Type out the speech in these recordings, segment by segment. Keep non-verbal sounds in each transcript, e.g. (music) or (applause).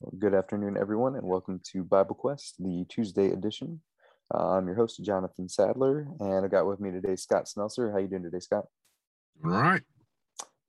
Well, good afternoon, everyone, and welcome to Bible Quest, the Tuesday edition. Uh, I'm your host, Jonathan Sadler, and I got with me today Scott Snelser. How you doing today, Scott? All right.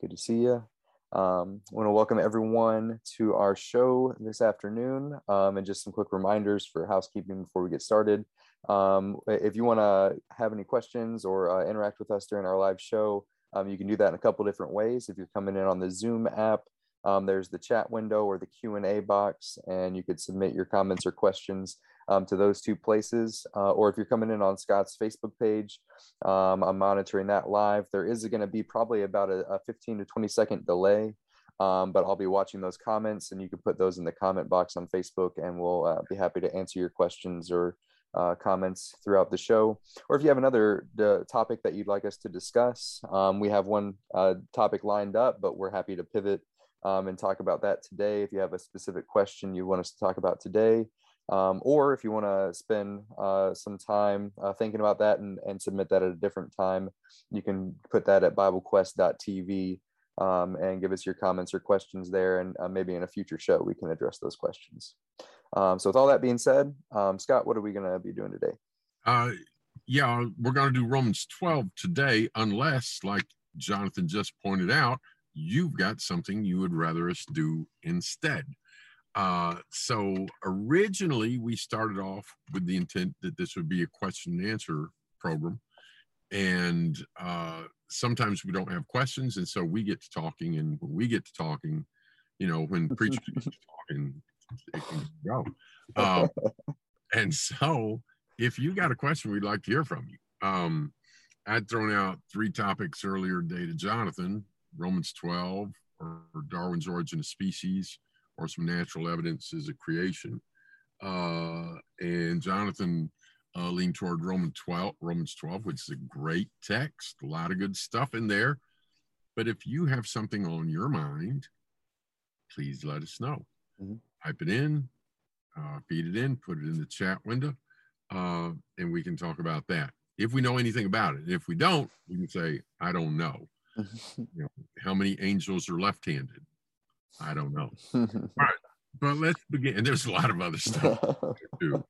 Good to see you. Um, I want to welcome everyone to our show this afternoon, um, and just some quick reminders for housekeeping before we get started. Um, if you want to have any questions or uh, interact with us during our live show, um, you can do that in a couple different ways. If you're coming in on the Zoom app, um, there's the chat window or the Q&A box, and you could submit your comments or questions um, to those two places. Uh, or if you're coming in on Scott's Facebook page, um, I'm monitoring that live. There is going to be probably about a, a, 15 to 20 second delay, um, but I'll be watching those comments, and you can put those in the comment box on Facebook, and we'll uh, be happy to answer your questions or uh, comments throughout the show. Or if you have another uh, topic that you'd like us to discuss, um, we have one uh, topic lined up, but we're happy to pivot um, and talk about that today. If you have a specific question you want us to talk about today, um, or if you want to spend uh, some time uh, thinking about that and, and submit that at a different time, you can put that at BibleQuest.tv um, and give us your comments or questions there. And uh, maybe in a future show, we can address those questions. Um, so, with all that being said, um, Scott, what are we going to be doing today? Uh, yeah, we're going to do Romans 12 today, unless, like Jonathan just pointed out, you've got something you would rather us do instead. Uh, so originally we started off with the intent that this would be a question and answer program. And uh, sometimes we don't have questions. And so we get to talking. And when we get to talking, you know, when (laughs) preachers get to talking, it can go. Um, (laughs) and so if you got a question, we'd like to hear from you. Um, I'd thrown out three topics earlier today to Jonathan Romans 12 or, Darwin's Origin of Species or some natural evidence as a creation. Uh, and Jonathan uh, leaned toward Roman 12, Romans 12, which is a great text, a lot of good stuff in there. But if you have something on your mind, please let us know. Mm-hmm. Type it in, uh, feed it in, put it in the chat window, uh, and we can talk about that. If we know anything about it. If we don't, we can say, I don't know. (laughs) you know, how many angels are left-handed? I don't know. (laughs) Right, but let's begin. And there's a lot of other stuff (laughs) too.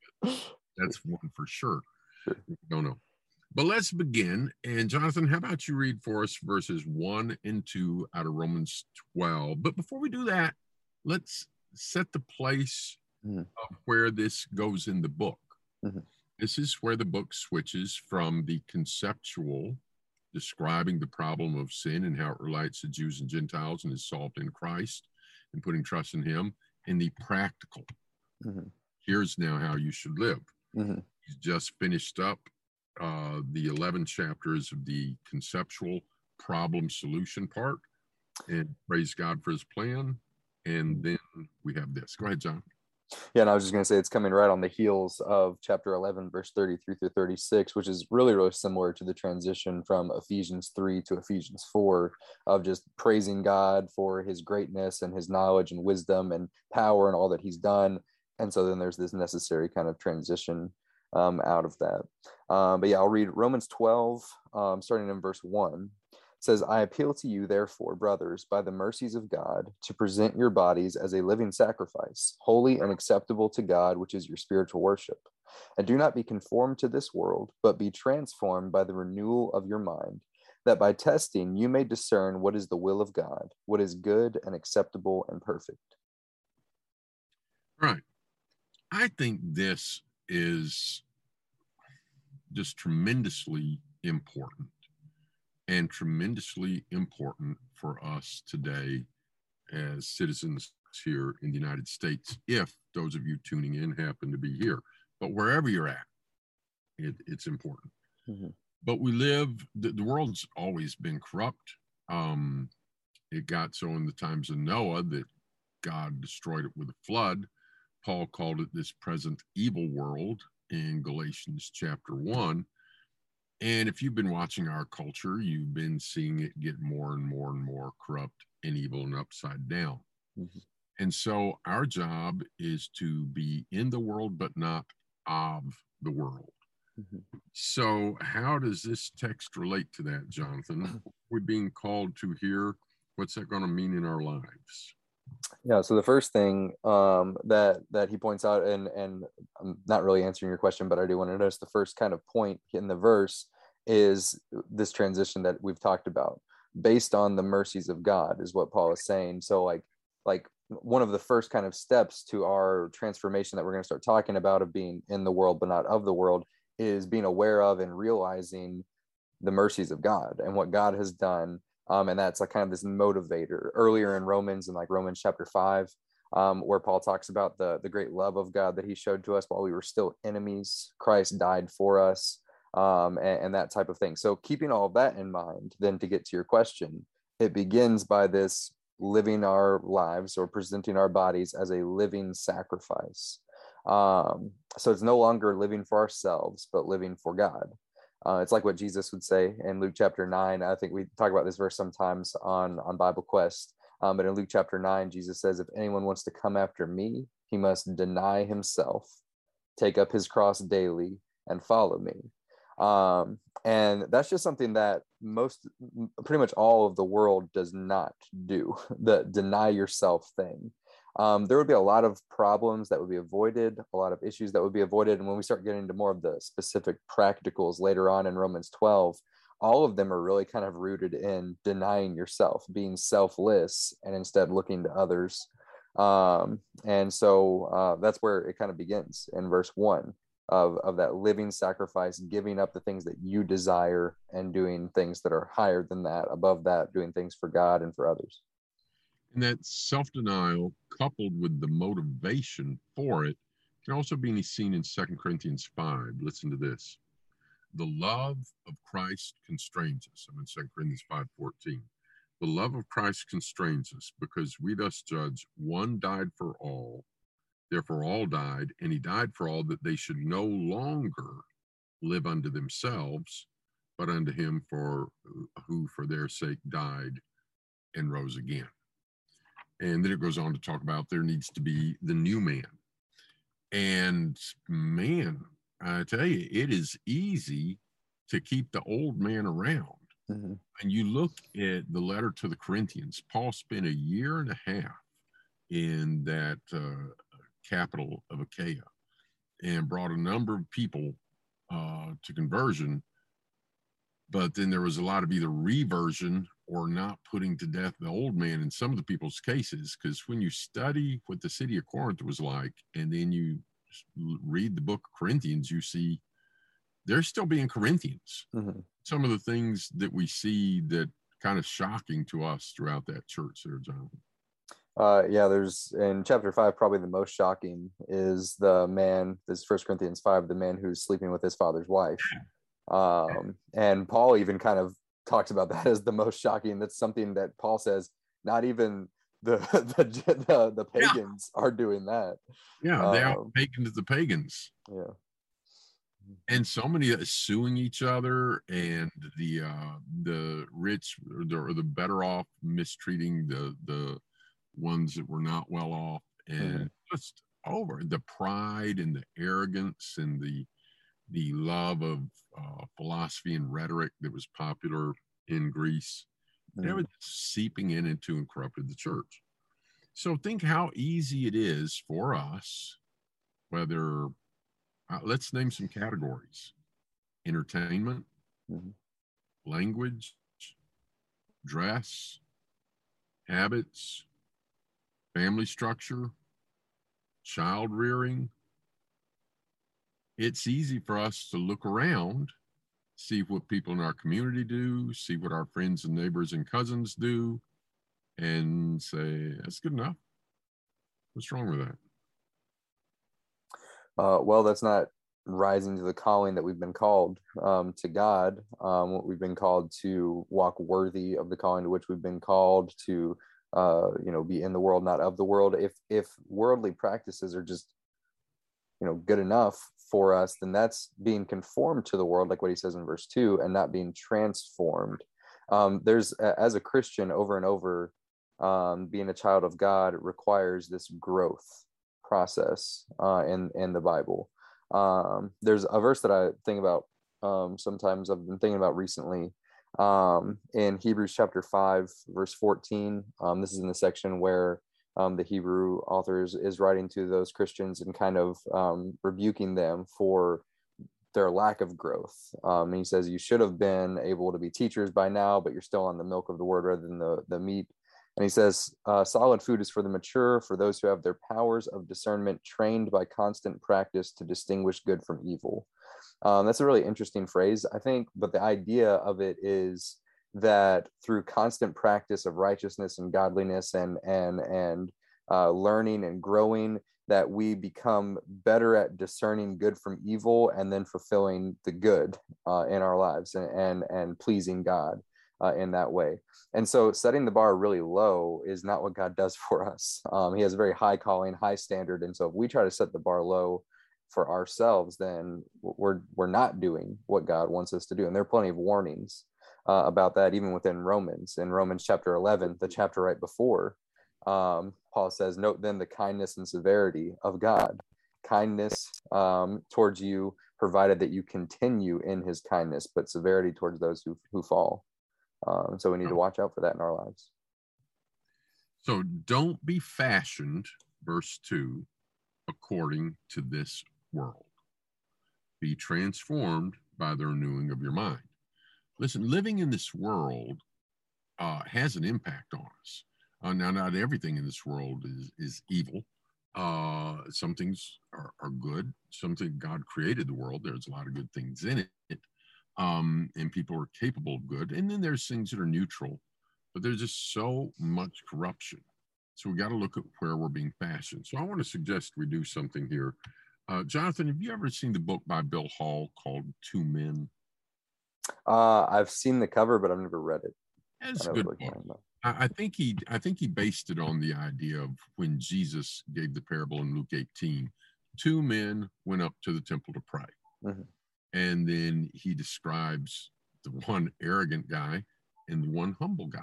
That's one for sure. Don't know. But let's begin. And Jonathan, how about you read for us verses one and two out of Romans 12? But before we do that, let's set the place mm-hmm. of where this goes in the book. Mm-hmm. This is where the book switches from the conceptual describing the problem of sin and how it relates to Jews and Gentiles and is solved in Christ and putting trust in Him, and the practical. Mm-hmm. Here's now how you should live. Mm-hmm. He's just finished up uh, the 11 chapters of the conceptual problem solution part, and praise God for His plan. And then we have this. Go ahead, John. Yeah, and I was just going to say it's coming right on the heels of chapter 11, verse 33 through 36, which is really, really similar to the transition from Ephesians 3 to Ephesians 4 of just praising God for his greatness and his knowledge and wisdom and power and all that he's done. And so then there's this necessary kind of transition um, out of that. Um, but yeah, I'll read Romans 12, um, starting in verse 1 says, I appeal to you, therefore, brothers, by the mercies of God, to present your bodies as a living sacrifice, holy and acceptable to God, which is your spiritual worship. And do not be conformed to this world, but be transformed by the renewal of your mind, that by testing you may discern what is the will of God, what is good and acceptable and perfect. Right. I think this is just tremendously important and tremendously important for us today as citizens here in the United States, if those of you tuning in happen to be here. But wherever you're at, it, it's important. Mm-hmm. But we live, the, the, world's always been corrupt. Um, it got so in the times of Noah that God destroyed it with a flood. Paul called it this present evil world in Galatians chapter 1. And if you've been watching our culture, you've been seeing it get more and more and more corrupt and evil and upside down. Mm-hmm. And so our job is to be in the world, but not of the world. Mm-hmm. So, how does this text relate to that, Jonathan? (clears throat) We're being called to hear what's that going to mean in our lives? Yeah so the first thing um, that that he points out and and i'm not really answering your question but i do want to notice the first kind of point in the verse is this transition that we've talked about. Based on the mercies of god is what paul is saying. So like like one of the first kind of steps to our transformation that we're going to start talking about of being in the world but not of the world is being aware of and realizing the mercies of god and what god has done um, and that's like kind of this motivator earlier in romans in like romans chapter 5 um, where paul talks about the the great love of god that he showed to us while we were still enemies. Christ died for us um, and, and that type of thing. So keeping all of that in mind then to get to your question it begins by this living our lives or presenting our bodies as a living sacrifice. Um, so it's no longer living for ourselves but living for god uh, it's like what Jesus would say in Luke chapter nine. I think we talk about this verse sometimes on on Bible Quest. Um, but in Luke chapter nine, Jesus says, "If anyone wants to come after me, he must deny himself, take up his cross daily, and follow me." Um, and that's just something that most, pretty much all of the world does not do. (laughs) The deny yourself thing um, there would be a lot of problems that would be avoided, a lot of issues that would be avoided. And when we start getting into more of the specific practicals later on in Romans 12, all of them are really kind of rooted in denying yourself, being selfless, and instead looking to others. Um, and so uh, that's where it kind of begins in verse one of, of that living sacrifice, giving up the things that you desire and doing things that are higher than that, above that, doing things for God and for others. And that self denial, coupled with the motivation for it, can also be seen in 2 Corinthians 5. Listen to this. The love of Christ constrains us. I'm in 2 Corinthians 5 14. The love of Christ constrains us because we thus judge one died for all, therefore all died, and he died for all that they should no longer live unto themselves, but unto him for who for their sake died and rose again. And then it goes on to talk about there needs to be the new man. And man, I tell you, it is easy to keep the old man around. Mm-hmm. And you look at the letter to the Corinthians, Paul spent a year and a half in that uh, capital of Achaia and brought a number of people uh, to conversion. But then there was a lot of either reversion or not putting to death the old man in some of the people's cases. Because when you study what the city of Corinth was like, and then you read the book of Corinthians, you see they're still being Corinthians. Mm-hmm. Some of the things that we see that kind of shocking to us throughout that church there, John. Uh, yeah, there's in chapter five, probably the most shocking is the man, this First Corinthians five, the man who's sleeping with his father's wife. Um, and Paul even kind of talks about (laughs) that as the most shocking. That's something that Paul says not even the (laughs) the the, the pagans yeah. are doing that. Yeah, they are um, pagans the pagans. Yeah. And so many suing each other, and the uh, the rich or the, or the better off mistreating the the ones that were not well off, and mm-hmm. just over the pride and the arrogance and the the love of uh, philosophy and rhetoric that was popular in Greece. Mm. Was seeping in into and corrupted the church. So think how easy it is for us, whether uh, let's name some categories entertainment, mm-hmm. language, dress, habits, family structure, child rearing, it's easy for us to look around, see what people in our community do, see what our friends and neighbors and cousins do, and say, that's good enough. What's wrong with that? Uh, well, that's not rising to the calling that we've been called um, to God. Um, we've been called to walk worthy of the calling to which we've been called to, uh, you know, be in the world, not of the world. If if worldly practices are just, you know, good enough for us, then that's being conformed to the world, like what he says in verse two, and not being transformed. Um, there's, as a Christian, over and over, um, being a child of God requires this growth process uh, in in the Bible. Um, there's a verse that I think about um, sometimes. I've been thinking about recently um, in Hebrews chapter five, verse fourteen. Um, this is in the section where um, the Hebrew author is, is writing to those Christians and kind of um, rebuking them for their lack of growth. Um, he says, You should have been able to be teachers by now, but you're still on the milk of the word rather than the, the meat. And he says, uh, Solid food is for the mature, for those who have their powers of discernment trained by constant practice to distinguish good from evil. Um, that's a really interesting phrase, I think, but the idea of it is that through constant practice of righteousness and godliness and and and uh, learning and growing that we become better at discerning good from evil and then fulfilling the good uh, in our lives and and, and pleasing god uh, in that way. And so setting the bar really low is not what god does (laughs) for us. Um, he has a very high calling high standard. And so if we try to set the bar low for ourselves then we're we're not doing what god wants us to do. And there are plenty of warnings uh, about that even within Romans. In Romans chapter 11, the chapter right before, um, Paul says, Note then the kindness and severity of God. Kindness um, towards you, provided that you continue in his kindness, but severity towards those who, who fall. Um, so we need to watch out for that in our lives. So don't be fashioned, verse 2, according to this world. Be transformed by the renewing of your mind listen, living in this world uh, has an impact on us. Uh, now, not everything in this world is, is evil. Uh, some things are, are good. Something God created the world. There's a lot of good things in it. Um, and people are capable of good. And then there's things that are neutral, but there's just so much corruption. So we got to look at where we're being fashioned. So I want to suggest we do something here. Uh, Jonathan, have you ever seen the book by Bill Hall called Two Men? Uh, I've seen the cover, but I've never read it. A good I think he I think he based it on the idea of when Jesus gave the parable in Luke 18. Two men went up to the temple to pray. Mm-hmm. And then he describes the one arrogant guy and the one humble guy.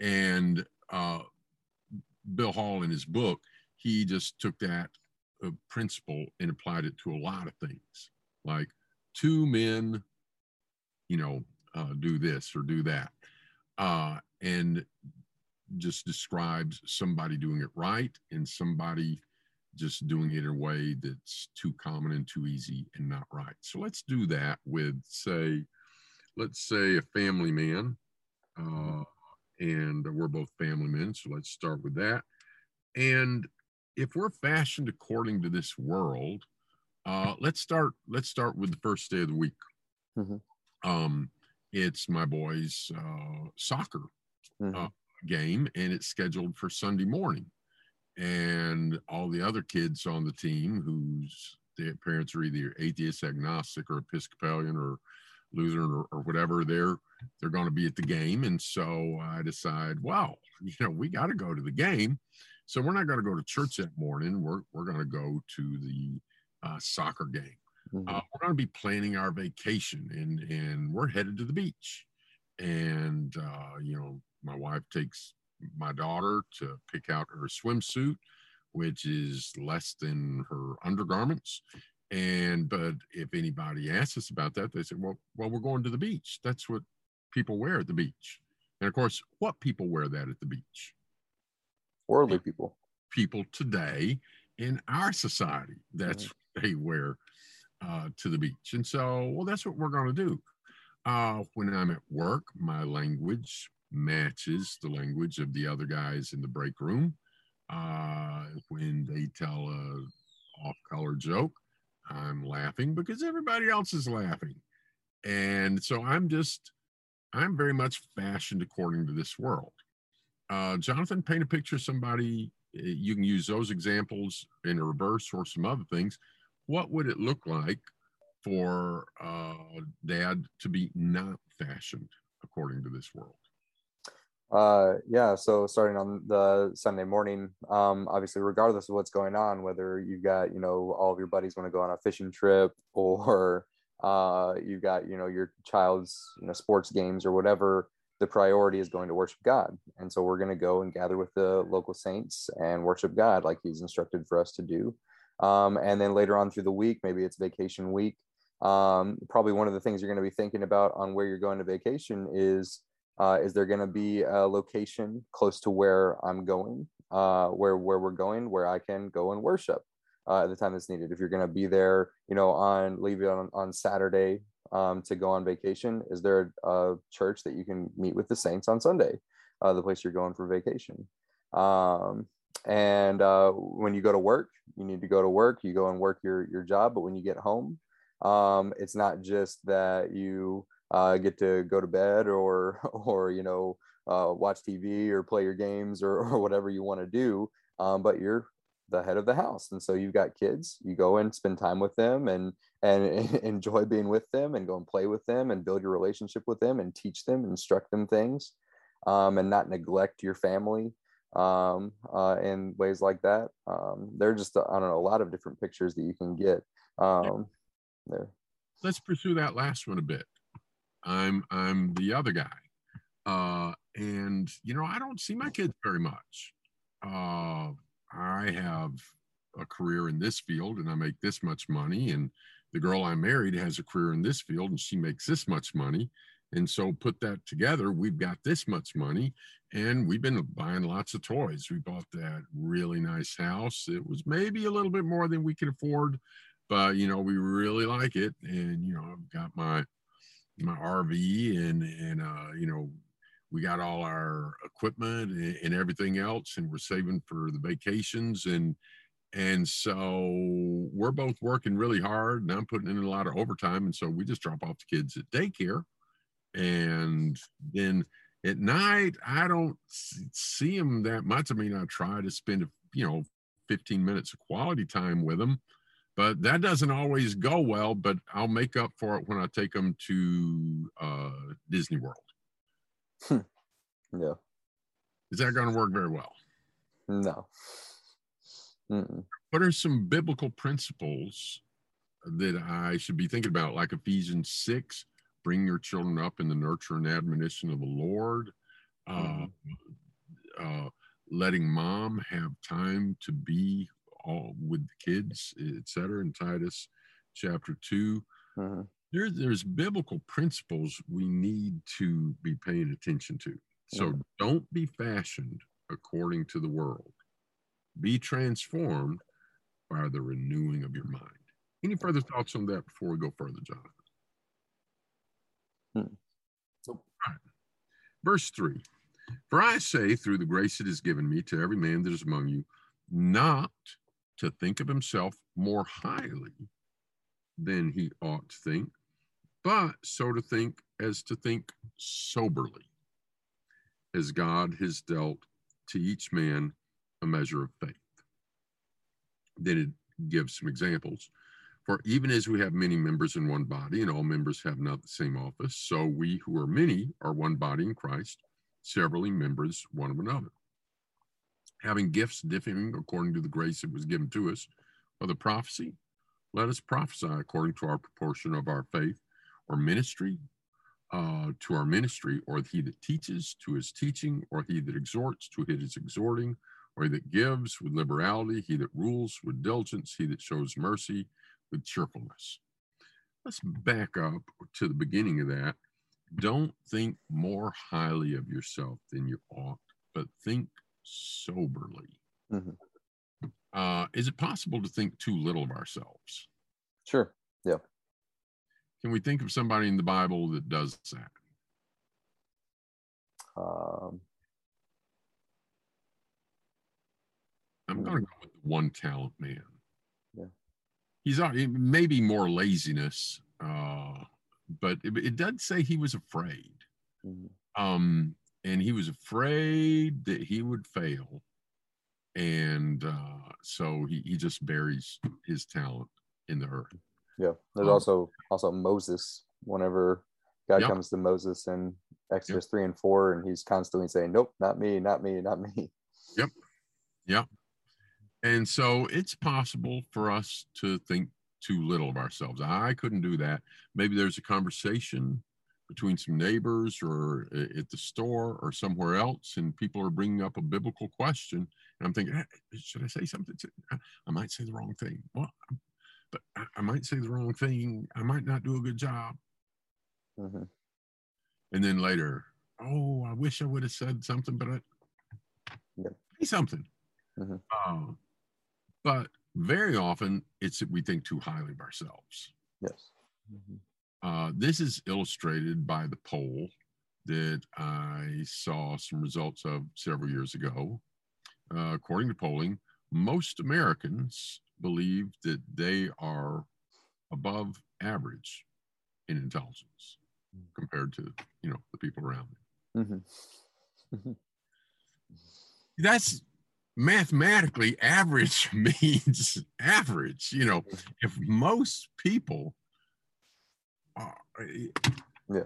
And uh, Bill Hall in his book, he just took that uh, principle and applied it to a lot of things. Like two men you know, uh, do this or do that. Uh, and just describes somebody doing it right and somebody just doing it in a way that's too common and too easy and not right. So let's do that with, say, let's say a family man, uh, and we're both family men. So let's start with that. And if we're fashioned according to this world, uh, let's start. Let's start with the first day of the week. Mm-hmm. Um, it's my boys' uh, soccer mm-hmm. uh, game, and it's scheduled for Sunday morning. And all the other kids on the team whose parents are either atheist, agnostic, or Episcopalian, or Lutheran, or, or whatever, they're they're going to be at the game. And so I decide, well, (laughs) you know, we got to go to the game. So we're not going to go to church that morning. We're we're going to go to the uh, soccer game. Mm-hmm. Uh, we're going to be planning our vacation and and we're headed to the beach. And uh, you know, my wife takes my daughter to pick out her swimsuit, which is less than her undergarments. And but if anybody asks us about that, they say, well, well, we're going to the beach. That's what people wear at the beach. And of course, what people wear that at the beach? Worldly people. People today in our society. That's mm-hmm. what they wear uh, to the beach. And so, well, that's what we're going to do. Uh, when I'm at work, my language matches the language of the other guys in the break room. Uh, when they tell a off-color joke, I'm laughing because everybody else is laughing. And so I'm just, I'm very much fashioned according to this world. Uh, Jonathan, paint a picture of somebody. Eh, you can use those examples in reverse or some other things what would it look like for uh, dad to be not fashioned according to this world? Uh, yeah, so starting on the Sunday morning, um, obviously, regardless of what's going on, whether you've got, you know, all of your buddies want to go on a fishing trip (laughs) or uh, you've got, you know, your child's, you know, sports games or whatever, the priority is going to worship God. And so we're going to go and gather with the local saints and worship God like he's instructed for us to do. Um, and then later on through the week, maybe it's vacation week. Um, probably one of the things you're going to be thinking about on where you're going to vacation is uh, is there going to be a location close to where I'm going? uh, where where we're going, where I can go and worship uh, at the time that's needed. If you're going to be there, you know, on leave on on Saturday um, to go on vacation, is there a, church that you can meet with the saints on Sunday, uh, the place you're going for vacation? Um, and uh, when you go to work, you need to go to work. You go and work your your job, but when you get home, um, it's not just that you uh, get to go to bed or (laughs) or you know uh, watch TV or play your games or, (laughs) or whatever you want to do. Um, but you're the head of the house, and so you've got kids. You go and spend time with them and and (laughs) enjoy being with them and go and play with them and build your relationship with them and teach them, instruct them things, um, and not neglect your family um, uh, in ways like that. Um, there are just I don't know a lot of different pictures that you can get um, there. Let's pursue that last one a bit. I'm I'm the other guy. Uh, and you know, I don't see my kids very much. Uh, I have a career in this field and I make this much money, and the girl I married has a career in this field and she makes this much money. And so put that together, we've got this much money and we've been buying lots of toys. We bought that really nice house. It was maybe a little bit more than we could afford, but you know, we really like it. And you know, I've got my my RV and and uh, you know we got all our equipment and, and, everything else and we're saving for the vacations and and so we're both working really hard and i'm putting in a lot of overtime and so we just drop off the kids at daycare and then at night i don't see them that much. I mean i try to spend you know 15 minutes of quality time with them but that doesn't always go well but i'll make up for it when i take them to uh, disney world. Yeah. Is that going to work very well? No. Mm-mm. what are some biblical principles that i should be thinking about? Like ephesians 6 bring your children up in the nurture and admonition of the lord uh, mm-hmm. uh, letting mom have time to be all with the kids, etc. In Titus chapter 2 uh-huh. there, there's biblical principles we need to be paying attention to. So yeah. don't be fashioned according to the world. Be transformed by the renewing of your mind. Any further thoughts on that before we go further, Jonathan? Hmm. Verse 3 For I say, through the grace that is given me to every man that is among you, not to think of himself more highly than he ought to think, but so to think as to think soberly, as God has dealt to each man a measure of faith. Then it gives some examples. For even as we have many members in one body, and all members have not the same office, so we who are many are one body in Christ, severally members one of another having gifts differing according to the grace that was given to us. the prophecy, let us prophesy according to our proportion of our faith, or ministry uh, to our ministry, or he that teaches to his teaching, or he that exhorts to his exhorting, or he that gives with liberality, he that rules with diligence, he that shows mercy with cheerfulness. Let's back up to the beginning of that. Don't think more highly of yourself than you ought, but think soberly. Mm-hmm. Uh, is it possible to think too little of ourselves? Sure. Yeah. Can we think of somebody in the Bible that does that? Um, I'm going to go with the one talent man. He's maybe more laziness, uh, but it, it does say he was afraid. Mm-hmm. Um, and he was afraid that he would fail. And uh, so he, he just buries his talent in the earth. Yeah there's um, also also moses. Whenever god comes to moses in exodus. 3 and 4 and he's constantly saying nope not me not me not me. Yep. Yep and so it's possible for us to think too little of ourselves i couldn't do that maybe there's a conversation between some neighbors or at the store or somewhere else, and people are bringing up a biblical question, and I'm thinking, should I say something? I might say the wrong thing. Well, but I might say the wrong thing. I might not do a good job. Mm-hmm. And then later, oh, I wish I would have said something, but I, yep. say something. Mhm. Uh, but very often it's that we think too highly of ourselves. Yes. Mm-hmm. Uh, this is illustrated by the poll that I saw some results of several years ago. Uh, according to polling, most Americans believe that they are above average in intelligence compared to you know the people around them. Mm-hmm. mm-hmm. (laughs) That's mathematically average (laughs) means average. You know, if most people are, yeah,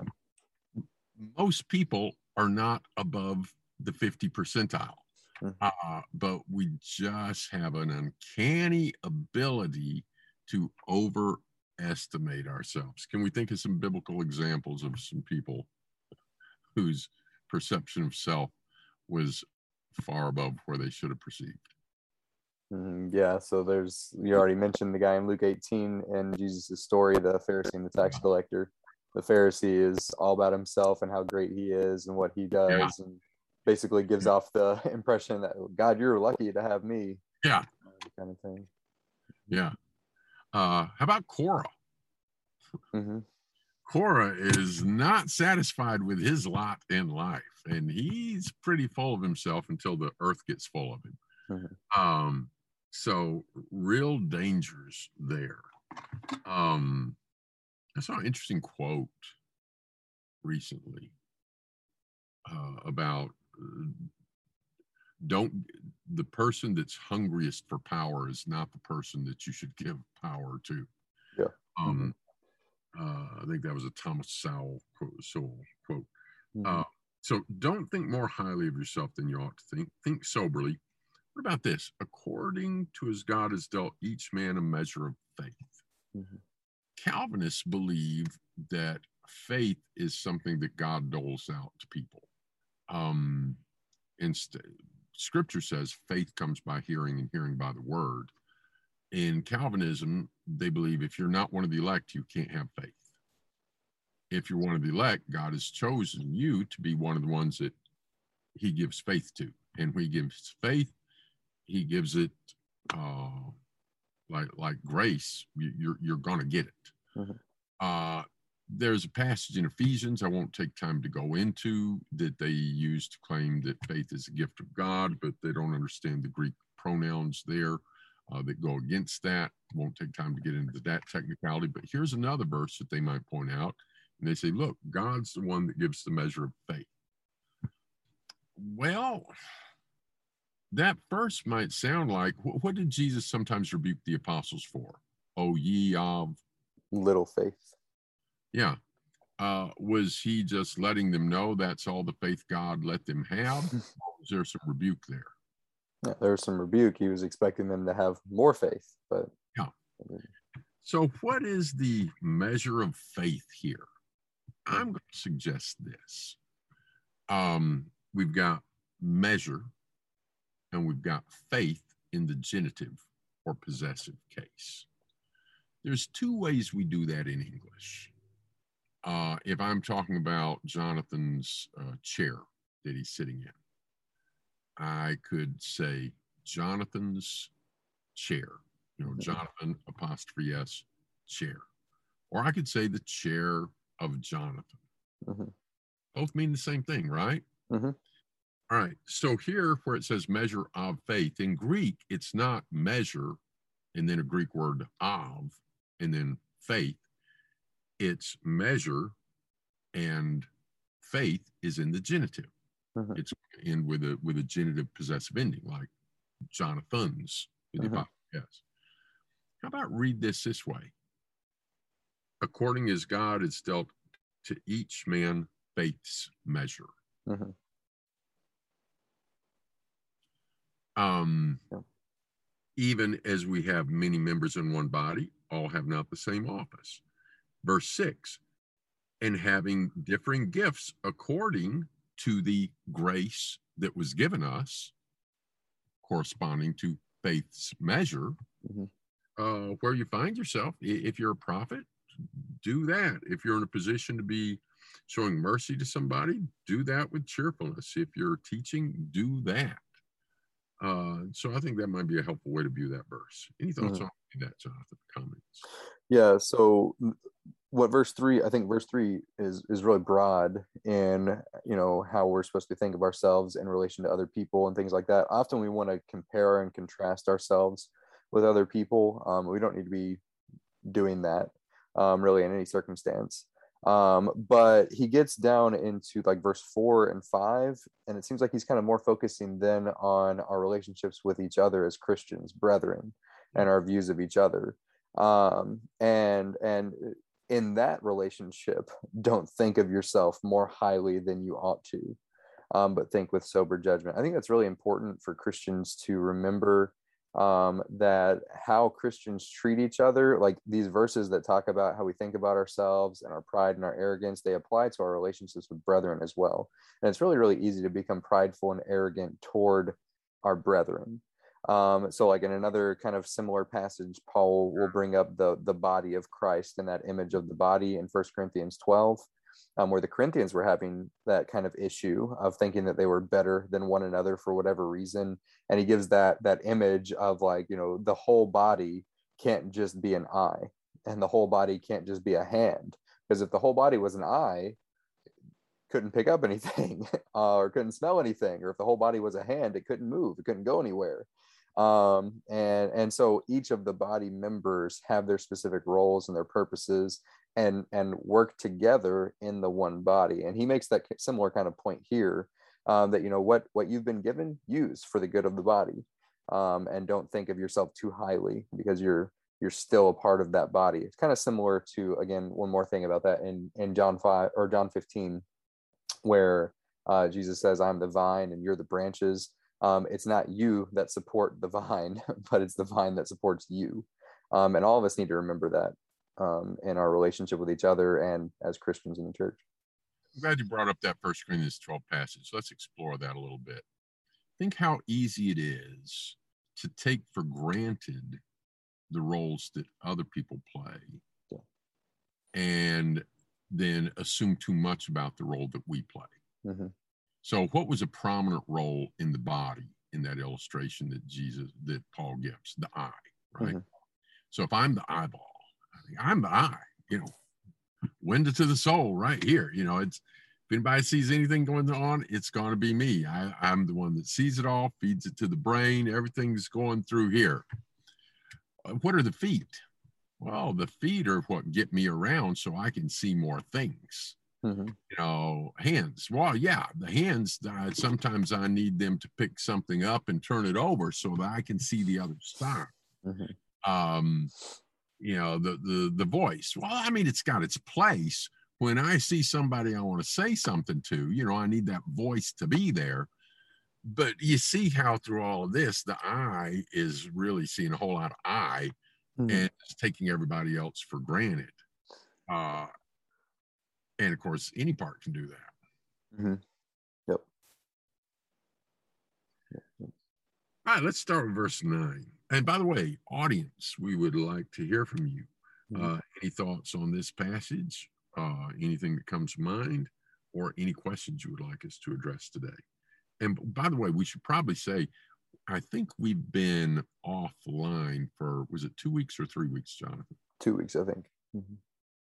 most people are not above the 50 percentile. Mm-hmm. Uh, but we just have an uncanny ability to overestimate ourselves. Can we think of some biblical examples of some people whose perception of self was far above where they should have perceived. Mm, yeah, so there's you already mentioned the guy in Luke 18 and Jesus' story, the Pharisee and the tax collector. The Pharisee is all about himself and how great he is and what he does, yeah. and basically gives yeah. off the (laughs) impression that God, you're lucky to have me. Yeah, kind of thing. Yeah. Uh, how about Korah? Mm-hmm. Korah is not satisfied with his lot in life, and he's pretty full of himself until the earth gets full of him. Mm-hmm. Um, so, real dangers there. Um, I saw an interesting quote recently uh, about uh, don't the person that's hungriest for power is not the person that you should give power to. Yeah. Um, uh, I think that was a Thomas Sowell quote. Sowell quote. Mm-hmm. Uh, so don't think more highly of yourself than you ought to think. Think soberly. What about this? According to as God has dealt each man a measure of faith. Mm-hmm. Calvinists believe that faith is something that God doles out to people. Um, instead, Scripture says faith comes by hearing, and hearing by the word in Calvinism, they believe if you're not one of the elect, you can't have faith. If you're one of the elect, God has chosen you to be one of the ones that He gives faith to. And when He gives faith, He gives it uh, like like grace. You're you're gonna get it. Mm-hmm. Uh, there's a passage in Ephesians I won't take time to go into that they use to claim that faith is a gift of God, but they don't understand the Greek pronouns there uh, that go against that. Won't take time to get into that technicality, but here's another verse that they might point out. And they say, look, God's the one that gives the measure of faith. Well, that verse might sound like what did Jesus sometimes rebuke the apostles for? Oh, ye of little faith. Yeah. Uh, was he just letting them know that's all the faith God let them have? (laughs) was there some rebuke there? Yeah, there was some rebuke. He was expecting them to have more faith, but yeah. So, what is the measure of faith here? I'm going to suggest this. Um, we've got measure and we've got faith in the genitive or possessive case. There's two ways we do that in English. Uh, if I'm talking about Jonathan's uh, chair that he's sitting in, I could say Jonathan's chair, you know. Jonathan apostrophe S chair. Or I could say the chair of Jonathan. Mm-hmm. Both mean the same thing, right? Mm-hmm. All right. So here, where it says measure of faith, in Greek, it's not measure and then a Greek word of and then faith. It's measure and faith is in the genitive. Mm-hmm. It's end with a with a genitive possessive ending, like Jonathan's. Mm-hmm. Yes. How about read this this way? According as God has dealt to each man faith's measure. Mm-hmm. Um, yeah. Even as we have many members in one body, all have not the same office. Verse 6 and having differing gifts according to the grace that was given us, corresponding to faith's measure, mm-hmm. uh, where you find yourself. If you're a prophet, do that. If you're in a position to be showing mercy to somebody, do that with cheerfulness. If you're teaching, do that. Uh, so I think that might be a helpful way to view that verse. Any thoughts Mhm. on that, Jonathan? Comments? Yeah. So what verse three, I think verse three is is really broad in you know how we're supposed to think of ourselves in relation to other people and things like that. Often we want to compare and contrast ourselves with other people. Um, we don't need to be doing that um, really in any circumstance. Um, but he gets down into like verse four and five, and it seems like he's kind of more focusing then on our relationships with each other as Christians, brethren, and our views of each other. Um, and and in that relationship, don't think of yourself more highly than you ought to, um, but think with sober judgment. I think that's really important for Christians to remember um, that how Christians treat each other, like these verses that talk about how we think about ourselves and our pride and our arrogance, they apply to our relationships with brethren as well. And it's really, really easy to become prideful and arrogant toward our brethren. Um, so, like in another kind of similar passage, Paul will bring up the the body of Christ and that image of the body in First Corinthians 12 um, where the Corinthians were having that kind of issue of thinking that they were better than one another for whatever reason. And he gives that that image of like, you know, the whole body can't just be an eye and the whole body can't just be a hand. Because if the whole body was an eye, couldn't pick up anything uh, (laughs) or couldn't smell anything. Or if the whole body was a hand, it couldn't move, it couldn't go anywhere. Um, and and so each of the body members have their specific roles and their purposes and and work together in the one body. And he makes that similar kind of point here um, that you know what what you've been given use for the good of the body. Um, and don't think of yourself too highly because you're you're still a part of that body. It's kind of similar to again one more thing about that in in john 5 or john 15 where uh, jesus says i'm the vine and you're the branches um, it's not you that support the vine (laughs) but it's the vine that supports you um, and all of us need to remember that um, in our relationship with each other and as Christians in the church. I'm glad you brought up that First Corinthians 12 passage. Let's explore that a little bit. Think how easy it is to take for granted the roles that other people play Yeah. and then assume too much about the role that we play. Mhm. So, what was a prominent role in the body in that illustration that Jesus, that Paul gives? The eye, right? Mhm. So, if I'm the eyeball, I I'm the eye, you know, window to the soul right here. You know, it's if anybody sees anything going on, it's going to be me. I, I'm the one that sees it all, feeds it to the brain. Everything's going through here. Uh, What are the feet? Well, the feet are what get me around so I can see more things. Mhm. You know, hands. Well, yeah, the hands. Uh, sometimes I need them to pick something up and turn it over so that I can see the other side. Mhm. Um, you know, the the the voice. Well, I mean, it's got its place. When I see somebody I want to say something to, you know, I need that voice to be there. But you see how through all of this, the eye is really seeing a whole lot of I Mhm. and it's taking everybody else for granted. Uh, and of course, any part can do that. Mhm. Yep. All right, let's start with verse nine. And by the way, audience, we would like to hear from you. Mhm. Uh, any thoughts on this passage? Uh, anything that comes to mind, or any questions you would like us to address today? And by the way, we should probably say, I think we've been offline for was it two weeks or three weeks, Jonathan? Two weeks, I think. Mhm.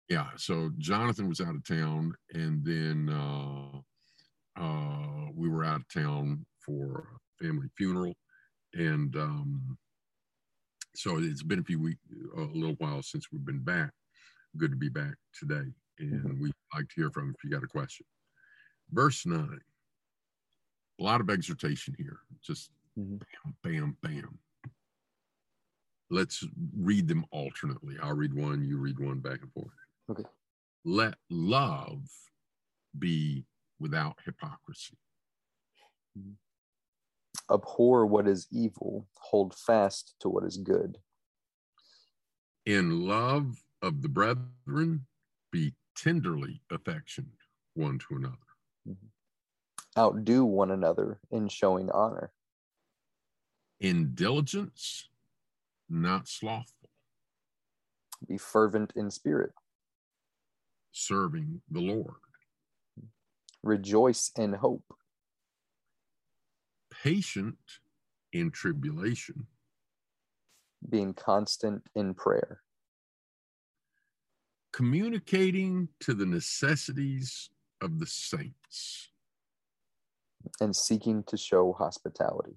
Yeah. So Jonathan was out of town, and then uh, uh, we were out of town for a family funeral, and um, so it's been a few weeks, a little while since we've been back. Good to be back today, and Mhm. we'd like to hear from if you got a question. Verse nine. A lot of exhortation here. Just Mhm. bam, bam, bam. Let's read them alternately. I'll read one, you read one back and forth. Okay. Let love be without hypocrisy. Abhor what is evil, hold fast to what is good. In love of the brethren, be tenderly affectioned one to another. Mm-hmm. Outdo one another in showing honor. In diligence, not slothful, Be fervent in spirit. Serving the Lord. Rejoice in hope. Patient in tribulation, being constant in prayer, communicating to the necessities of the saints, and seeking to show hospitality.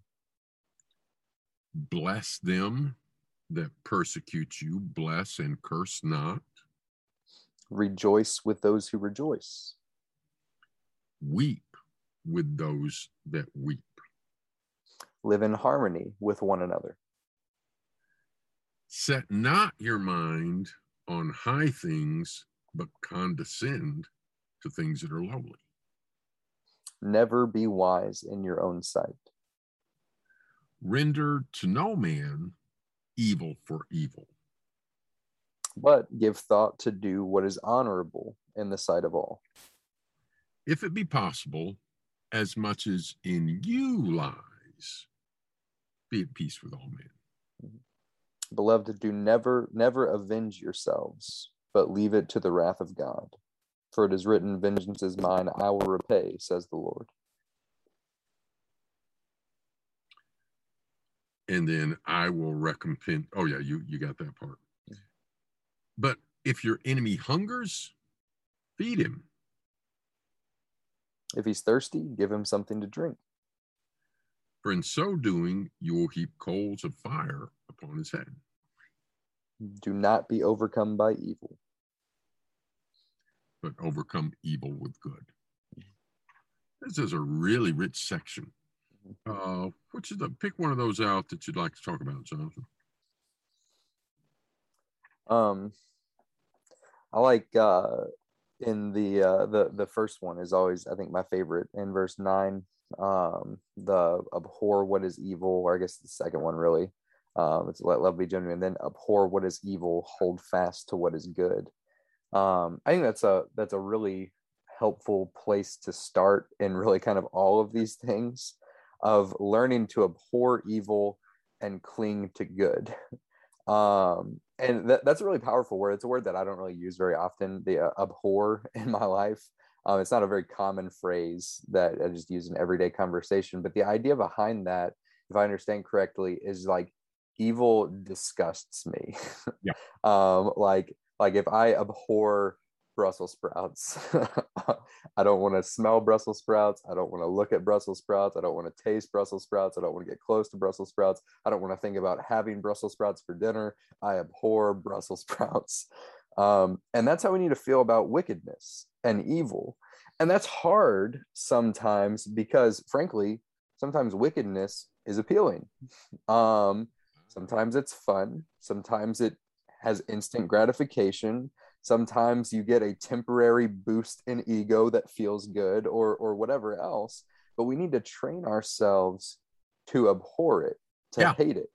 Bless them that persecute you, bless and curse not. Rejoice with those who rejoice. Weep with those that weep. Live in harmony with one another. Set not your mind on high things, but condescend to things that are lowly. Never be wise in your own sight. Render to no man evil for evil. But give thought to do what is honorable in the sight of all. If it be possible, as much as in you lies, be at peace with all men. Mm-hmm. Beloved, do never, never avenge yourselves, but leave it to the wrath of God. For it is written, Vengeance is mine, I will repay, says the Lord. And then I will recompense. Oh, yeah, you, you got that part. But if your enemy hungers, feed him. If he's thirsty, give him something to drink. For in so doing, you will heap coals of fire upon his head. Do not be overcome by evil, but overcome evil with good. This is a really rich section. Uh, which is the pick one of those out that you'd like to talk about, Jonathan? Um, I like uh, in the uh, the the first one is always I think my favorite in verse nine. Um, the abhor what is evil, or I guess the second one really. Um, it's let love be genuine. And then abhor what is evil, hold fast to what is good. Um, I think that's a that's a really helpful place to start in really kind of all of these things of learning to abhor evil and cling to good. (laughs) Um, and that, that's a really powerful word. It's a word that I don't really use very often, the uh, abhor (laughs) in my life. Um, it's not a very common phrase that I just use in everyday conversation, but the idea behind that, if I understand correctly, is like evil disgusts me. Yeah. (laughs) um, like like if I abhor Brussels sprouts. (laughs) I don't want to smell Brussels sprouts. I don't want to look at Brussels sprouts. I don't want to taste Brussels sprouts. I don't want to get close to Brussels sprouts. I don't want to think about having Brussels sprouts for dinner. I abhor (laughs) Brussels sprouts. Um, and that's how we need to feel about wickedness and evil. And that's hard sometimes because, frankly, sometimes wickedness is appealing. Um, sometimes it's fun. Sometimes it has instant gratification sometimes you get a temporary boost in ego that feels good or or whatever else but we need to train ourselves to abhor it to Yeah. hate it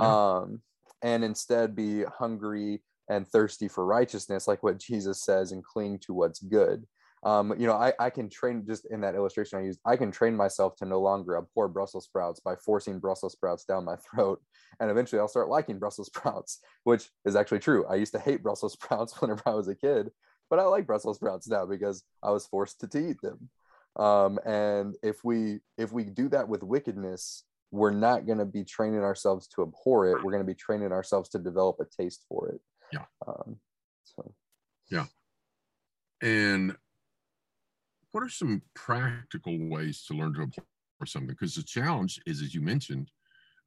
Yeah. um and instead be hungry and thirsty for righteousness like what jesus says and cling to what's good um, you know, I, I can train just in that illustration I used, I can train myself to no longer (laughs) abhor Brussels sprouts by forcing Brussels sprouts down my throat. And eventually I'll start liking Brussels (laughs) sprouts, which is actually true. I used to hate Brussels (laughs) sprouts whenever I was a kid, but I like Brussels sprouts now because I was forced to, to eat them. Um, and if we if we do that with wickedness, we're not going to be training ourselves to abhor it. We're going to be training ourselves to develop a taste for it. Yeah. Um, so Yeah. And what are some practical ways to learn to abhor something? Because the challenge is, as you mentioned,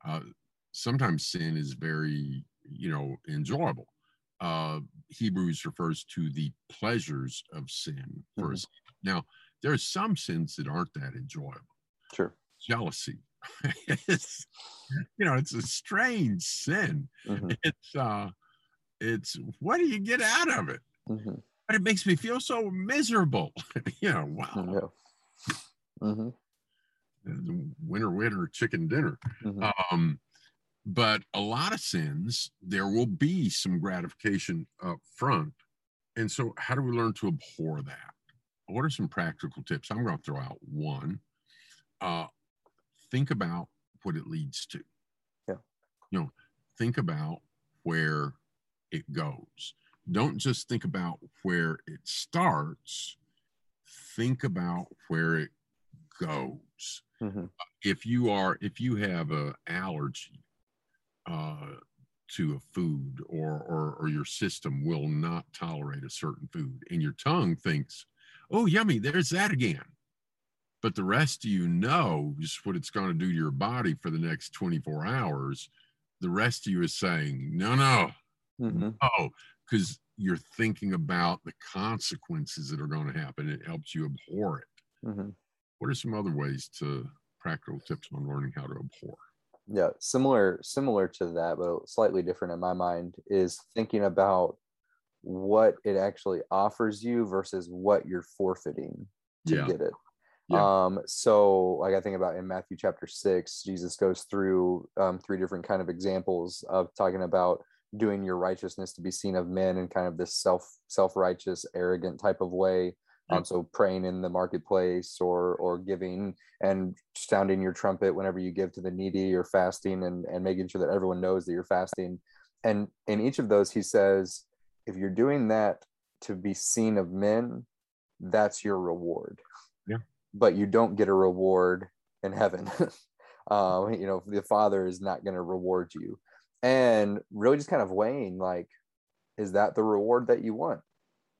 uh, sometimes sin is very, you know, enjoyable. Uh, Hebrews refers to the pleasures of sin for Mhm. us. Now, there are some sins that aren't that enjoyable. sure. Jealousy, (laughs) it's, you know, it's a strange sin. Mhm, It's, uh, it's what do you get out of it? mhm, But it makes me feel so miserable. (laughs) you know, wow. yeah. Mhm, winner winner chicken dinner mhm. um but a lot of sins there will be some gratification up front and so how do we learn to abhor that what are some practical tips i'm going to throw out one uh think about what it leads to Yeah. you know think about where it goes don't just think about where it starts think about where it goes. Hmm if you are if you have a allergy uh, to a food or, or or your system will not tolerate a certain food and your tongue thinks oh yummy there's that again. But the rest of you know just what it's going to do to your body for the next 24 hours. The rest of you is saying no no. Hmm no because you're thinking about the consequences that are going to happen it helps you abhor it hmm what are some other ways to practical tips on learning how to abhor yeah similar similar to that but slightly different in my mind is thinking about what it actually offers you versus what you're forfeiting to Yeah. get it Yeah. um so like i think about in matthew chapter 6 jesus goes through um, three different kind of examples of talking about doing your righteousness to be seen of men in kind of this self self-righteous arrogant type of way. Um, so praying in the marketplace or or giving and sounding your trumpet whenever you give to the needy or fasting and and making sure that everyone knows that you're fasting. And in each of those he says if you're doing that to be seen of men that's your reward. Yeah. but you don't get a reward in heaven. Um (laughs) you know the father is not going to reward you and really just kind of weighing like is that the reward that you want?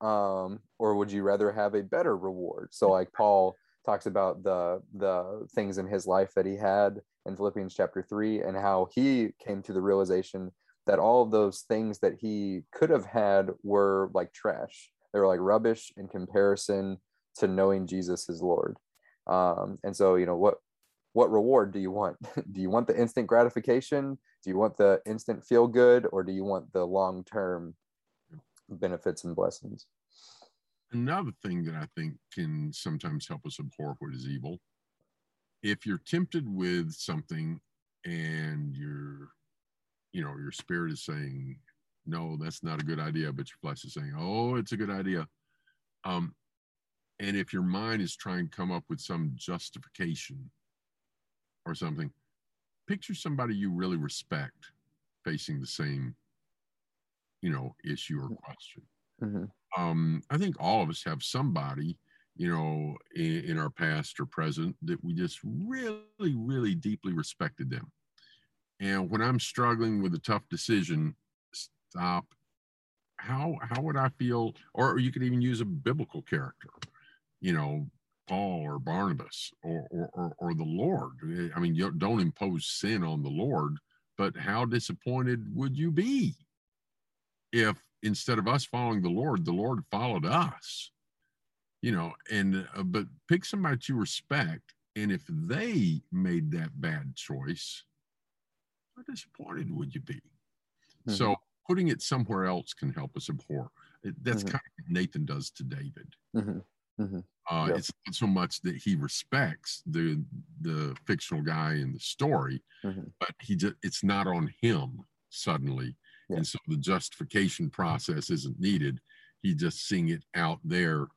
Um or would you rather have a better reward? So like paul talks about the the things in his life that he had in philippians chapter 3 and how he came to the realization that all of those things that he could have had were like trash. They were like rubbish in comparison to knowing jesus as lord. Um and so you know what what reward do you want? (laughs) Do you want the instant gratification do you want the instant feel good or do you want the long term benefits and blessings Another thing that I think can sometimes help us abhor what is evil. If you're tempted with something and your, you know, your spirit is saying, no, that's not a good idea, but your flesh is saying, oh, it's a good idea. Um, and if your mind is trying to come up with some justification or something, picture somebody you really respect facing the same, you know, issue or question hmm um, I think all of us have somebody, you know, in, in our past or present that we just really, really deeply respected them. And when I'm struggling with a tough decision, stop. How how would I feel? Or you could even use a biblical character, you know, Paul or Barnabas or or, or, or the Lord. I mean, you don't impose sin on the Lord, but how disappointed would you be if instead of us following the Lord, the Lord followed us. You know, and uh, but pick somebody that you respect, and if they made that bad choice, how disappointed would you be? Mhm. So putting it somewhere else can help us abhor. That's Mhm. kind of what Nathan does to David. hmm hmm Uh, Yep. It's not so much that he respects the the fictional guy in the story, Mhm. but he just it's not on him suddenly, Yeah. and so the justification process isn't needed. He just seeing it out there,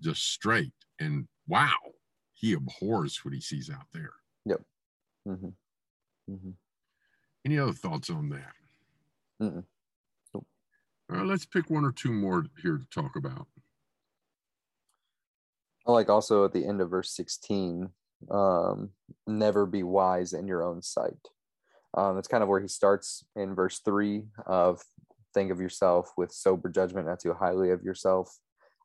just straight, and wow, he abhors what he sees out there. hmm hmm Any other thoughts on that? Nope. Let's pick one or two more here to talk about. Like also at the end of verse 16, um, never be wise in your own sight. Um, that's kind of where he starts in verse three of think of yourself with sober judgment, not too highly of yourself.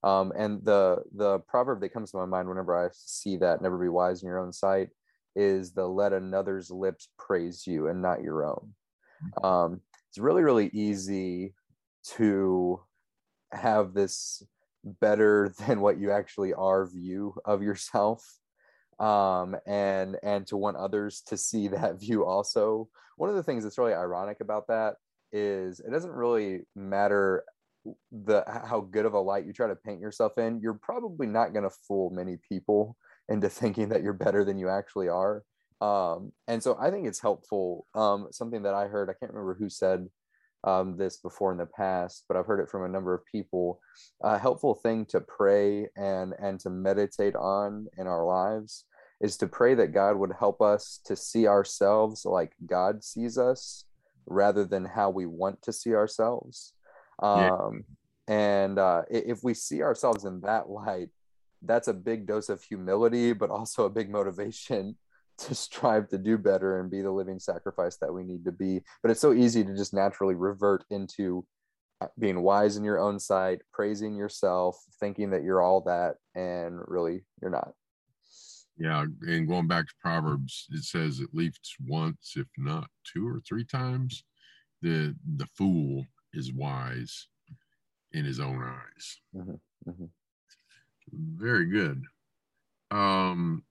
Um, and the the proverb that comes to my mind whenever I see that, never be wise in your own sight, is the let another's lips praise you and not your own. Um, it's really, really easy to have this better (laughs) than what you actually are view of yourself. Um and and to want others to see that (laughs) view also. One of the things that's really ironic about that is it doesn't really matter the how good of a light you try to paint yourself in you're probably not going to fool many people into (laughs) thinking that you're better than you actually are. Um and so i think it's helpful. Um something that i heard i can't remember who said um, this before in the past, but I've heard it from a number of people. A helpful thing to pray and and to meditate on in our lives is to pray that God would help us to see ourselves like God sees us, rather than how we want to see ourselves. Yeah. Um, and uh, if we see ourselves in that light, that's a big dose of humility, but also a big motivation to strive to do better and be the living sacrifice that we need to be. But it's so easy to just naturally revert into uh, being wise in your own sight, praising yourself, thinking that you're all that, and really you're not. Yeah, and going back to Proverbs, it says at least once, if not two or three times, the the fool is wise in his own eyes. Mm-hmm, mm-hmm. Very good. Um,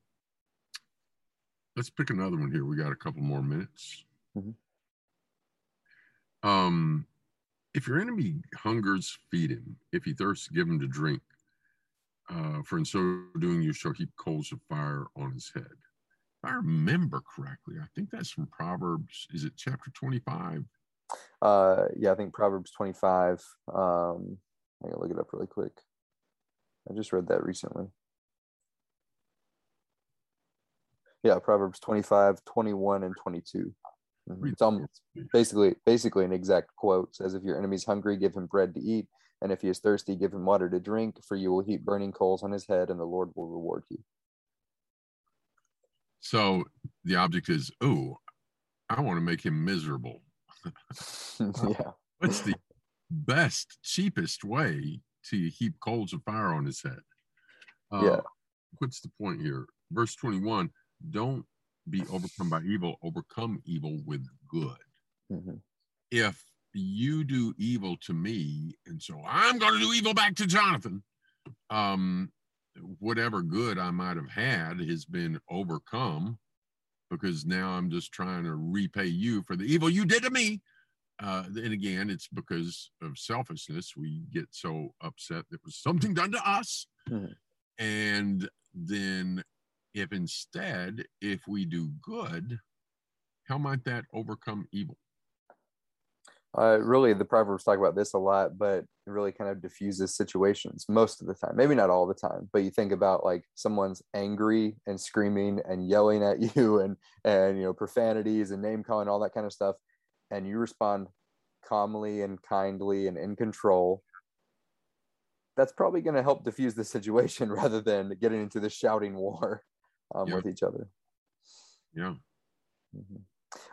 let's pick another one here. We got a couple more minutes. Mm-hmm. Um, if your enemy hungers, feed him. If he thirsts, give him to drink. Uh, for in so doing, you shall heap coals of fire on his head. If I remember correctly, I think that's from Proverbs. Is it chapter 25? Uh, yeah, I think Proverbs 25. Um, I'm gonna look it up really quick. I just read that recently. Yeah, Proverbs 25, 21, and 22. Mm-hmm. It's almost basically basically an exact quote. It says if your enemy's hungry, give him bread to eat, and if he is thirsty, give him water to drink, for you will heap burning coals on his head, and the Lord will reward you. So the object is, oh, I want to make him miserable. (laughs) yeah. (laughs) What's the best, cheapest way to heap coals of fire on his head? Uh, yeah. What's the point here? Verse 21 don't be overcome by evil, overcome evil with good. Mm-hmm. If you do evil to me, and so I'm going to do evil back to Jonathan, um, whatever good I might have had has been overcome because now I'm just trying to repay you for the evil you did to me. Uh, and again, it's because of selfishness. We get so upset that was something done to us. Mm-hmm. And then, if instead, if we do good, how might that overcome evil? Uh, really, the Proverbs talk about this a lot, but it really kind of diffuses situations most of the time. Maybe not all the time, but you think about like someone's angry and screaming and yelling at (laughs) you and and you know profanities and name calling, all that kind of stuff, and you respond calmly and kindly and in control. That's probably going to help diffuse the (laughs) situation rather than getting into the shouting war um, yeah. with each other. Yeah. Mm-hmm.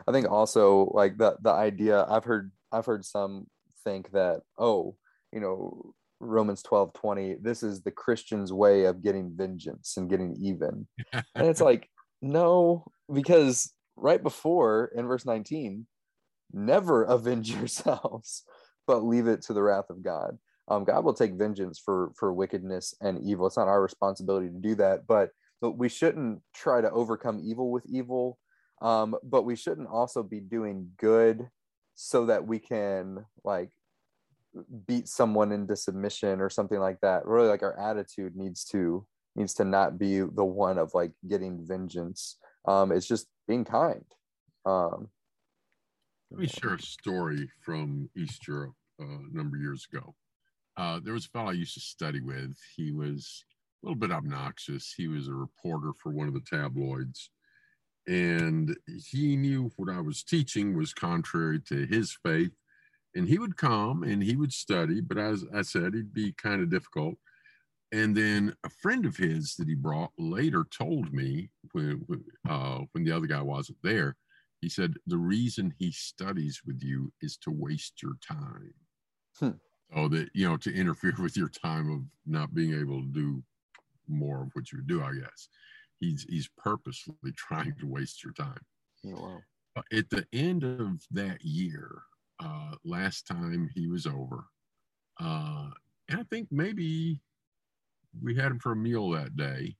I think also like the the idea I've heard I've heard some think that oh you know Romans 12 20 this is the Christian's way of getting vengeance and getting even (laughs) and it's like no because right before in verse 19 never (laughs) avenge yourselves but leave it to the wrath of God um, God will take vengeance for for wickedness and evil it's not our responsibility to do that but but we shouldn't try to overcome evil with evil um, but we shouldn't also be doing good so that we can like beat someone into submission or something like that. Really like our attitude needs to needs to not be the one of like getting vengeance. Um it's just being kind. Um let me share a story from east europe uh, a number of years ago. Uh, there was a fellow i used to study with. He was a little bit obnoxious he was a reporter for one of the tabloids and he knew what I was teaching was contrary to his faith. And he would come and he would study, but as I said, he'd be kind of difficult. And then a friend of his that he brought later told me when uh, when the other guy wasn't there, he said the reason he studies with you is to waste your time. Hmm. Oh, that you know to interfere (laughs) with your time of not being able to do more of what you do, I guess he's he's purposely (laughs) trying to waste your time. Oh, wow. At the end of that year, uh, last time he was over, uh, and I think maybe we had him for a meal that day,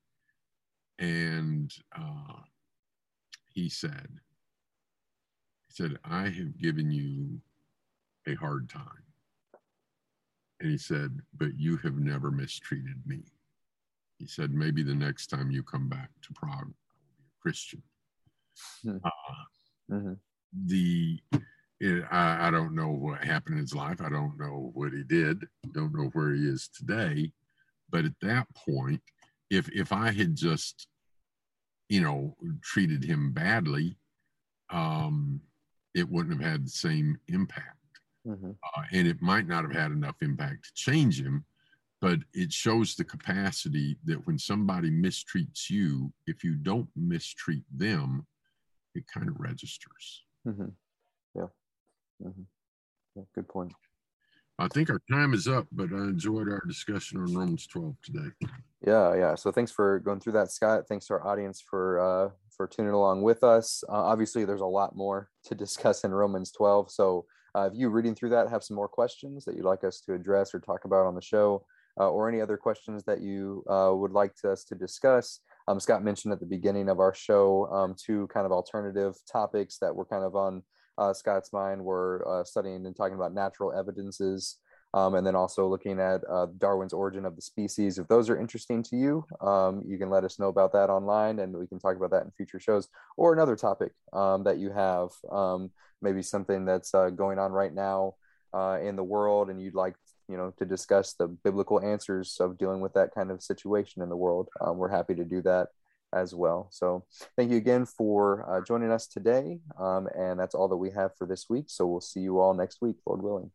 and uh, he said, he said, I have given you a hard time. And he said, but you have never mistreated me. He said, maybe the next time you come back to Prague, I will be a Christian. Hmm. Uh, mm-hmm. The it, I, I don't know what happened in his life. I don't know what he did. Don't know where he is today. But at that point, if if I had just, you know, treated him badly, um, it wouldn't have had the same impact. Mm-hmm. Uh, and it might not have had enough impact to change him, but it shows the capacity that when somebody mistreats you, if you don't mistreat them, it kind of registers. Mm-hmm. Yeah. Mm-hmm. yeah. Good point. I think our time is up, but I enjoyed our discussion on Romans 12 today. Yeah, yeah. So thanks for going through that, Scott. Thanks to our audience for uh, for tuning along with us. Uh, obviously, there's a lot more to discuss in Romans 12. So uh, if you reading through that have some more questions that you'd like us to address or talk about on the show, uh, or any other questions that you uh, would like to us to discuss, um, Scott mentioned at the beginning of our show um, two kind of alternative topics that were kind of on uh, Scott's mind were uh, studying and talking about natural evidences, um, and then also looking at uh, Darwin's origin of the species. If those are interesting to you, um, you can let us know about that online, and we can talk about that in future shows. Or another topic um, that you have, um, maybe something that's uh, going on right now uh, in the world, and you'd like you know to discuss the biblical answers of dealing with that kind of situation in the world. Um, we're happy to do that as well. So thank you again for uh, joining us today. Um, and that's all that we have for this week. So we'll see you all next week, Lord willing.